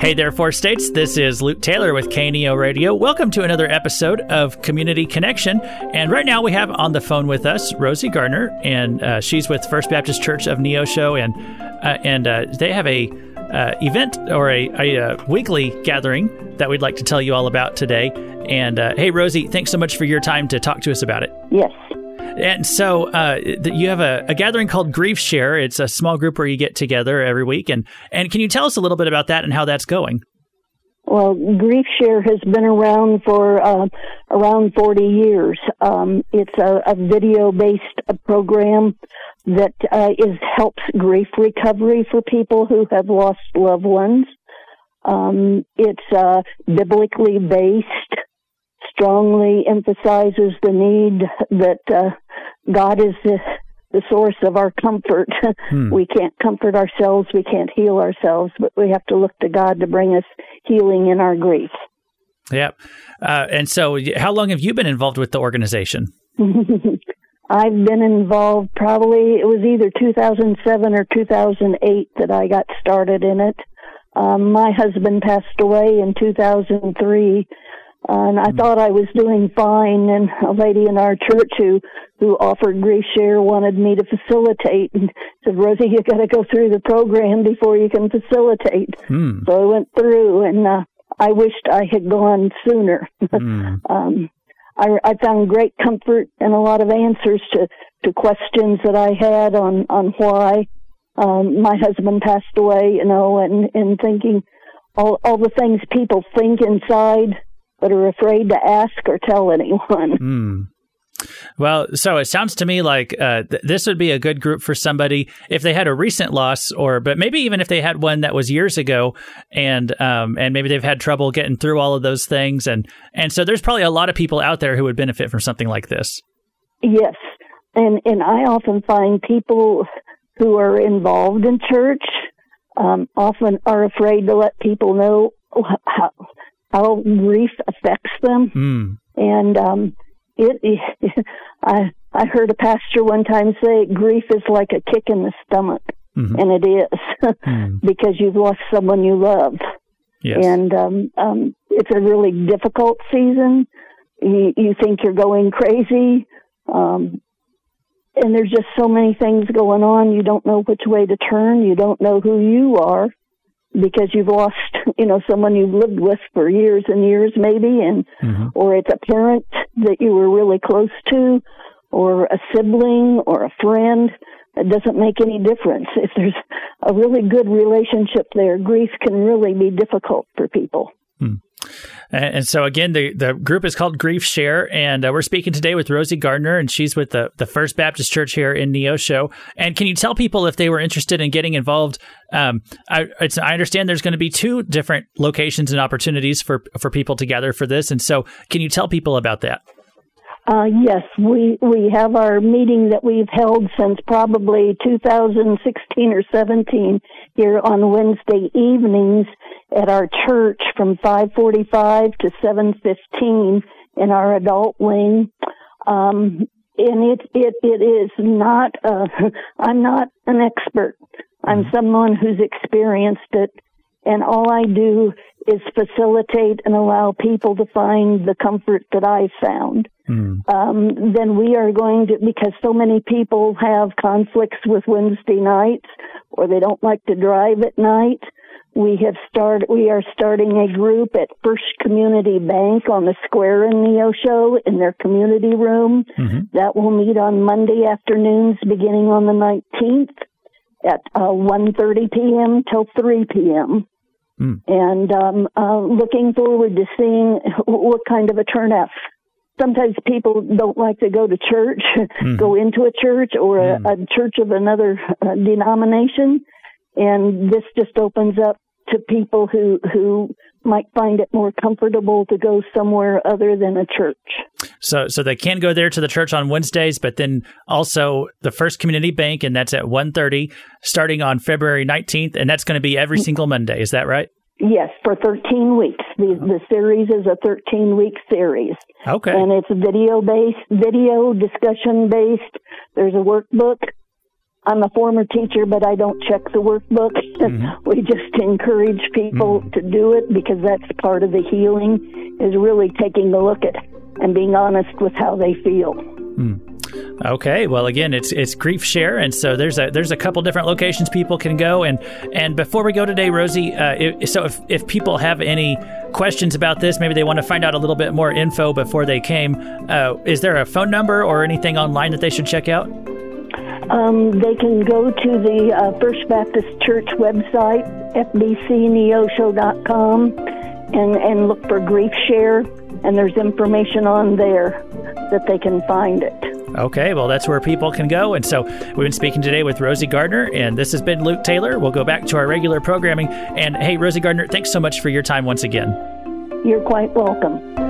Hey there, Four States. This is Luke Taylor with KNEO Radio. Welcome to another episode of Community Connection. And right now we have on the phone with us Rosie Gardner, and uh, she's with First Baptist Church of Neosho, and uh, and uh, they have a uh, event or a, a, uh, weekly gathering that we'd like to tell you all about today. And uh, hey, Rosie, thanks so much for your time to talk to us about it. Yes. And so uh, you have a, a, gathering called Grief Share. It's a small group where you get together every week. And, and can you tell us a little bit about that and how that's going? Well, Grief Share has been around for uh, around 40 years. Um, it's a, a video-based program that uh, is helps grief recovery for people who have lost loved ones. Um, it's uh, biblically based strongly emphasizes the need that uh, God is the, the source of our comfort. Hmm. We can't comfort ourselves, we can't heal ourselves, but we have to look to God to bring us healing in our grief. Yeah. Uh, and so, how long have you been involved with the organization? I've been involved probably, it was either 2007 or 2008 that I got started in it. Um, my husband passed away in 2003 and I mm. thought I was doing fine. And a lady in our church who who offered grief share wanted me to facilitate, and said, "Rosie, you got to go through the program before you can facilitate." Mm. So I went through, and uh, I wished I had gone sooner. Mm. um, I, I found great comfort and a lot of answers to to questions that I had on on why um, my husband passed away. You know, and and thinking all all the things people think inside but are afraid to ask or tell anyone. Mm. Well, so it sounds to me like uh, th- this would be a good group for somebody if they had a recent loss, or but maybe even if they had one that was years ago, and um, and maybe they've had trouble getting through all of those things, and and so there's probably a lot of people out there who would benefit from something like this. Yes, and and I often find people who are involved in church um, often are afraid to let people know how how grief affects them. Mm. And um, it, it, I I heard a pastor one time say grief is like a kick in the stomach, mm-hmm. and it is mm. because you've lost someone you love. Yes. And um, um, it's a really difficult season. You, you think you're going crazy, um, and there's just so many things going on. You don't know which way to turn. You don't know who you are because you've lost, you know, someone you've lived with for years and years maybe, and, mm-hmm. or it's a parent that you were really close to, or a sibling, or a friend. It doesn't make any difference. If there's a really good relationship there, grief can really be difficult for people. Hmm. And so again, the, the group is called Grief Share, and uh, we're speaking today with Rosie Gardner, and she's with the, the First Baptist Church here in Neosho. And can you tell people if they were interested in getting involved? Um, I, I understand there's going to be two different locations and opportunities for for people to gather for this, and so can you tell people about that? Uh, yes, we we have our meeting that we've held since probably 2016 or 17 here on Wednesday evenings at our church from 5:45 to 7:15 in our adult wing. Um, and it it it is not. Uh, I'm not an expert. I'm mm-hmm. someone who's experienced it, and all I do is facilitate and allow people to find the comfort that I found. Mm. Um, then we are going to, because so many people have conflicts with Wednesday nights or they don't like to drive at night. We have started, we are starting a group at First Community Bank on the square in Neosho in their community room. Mm-hmm. That will meet on Monday afternoons beginning on the 19th at uh, 1.30 p.m. till 3 p.m. Mm. And um, uh, looking forward to seeing what kind of a turnout. Sometimes people don't like to go to church, mm. go into a church or a, mm. a church of another uh, denomination, and this just opens up to people who who might find it more comfortable to go somewhere other than a church. So so they can go there to the church on Wednesdays, but then also the First Community Bank and that's at 1:30 starting on February 19th and that's going to be every mm. single Monday, is that right? Yes, for 13 weeks. The the series is a 13 week series. Okay. And it's video based, video discussion based. There's a workbook I'm a former teacher, but I don't check the workbook. Mm-hmm. we just encourage people mm-hmm. to do it because that's part of the healing is really taking a look at and being honest with how they feel. Mm. Okay, well, again, it's it's Grief Share, and so there's a there's a couple different locations people can go. And and before we go today, Rosie, uh, if, so if if people have any questions about this, maybe they want to find out a little bit more info before they came, uh, is there a phone number or anything online that they should check out? Um, they can go to the uh, First Baptist Church website, fbcneosho.com, and, and look for Grief Share, and there's information on there that they can find it. Okay, well, that's where people can go. And so we've been speaking today with Rosie Gardner, and this has been Luke Taylor. We'll go back to our regular programming. And hey, Rosie Gardner, thanks so much for your time once again. You're quite welcome.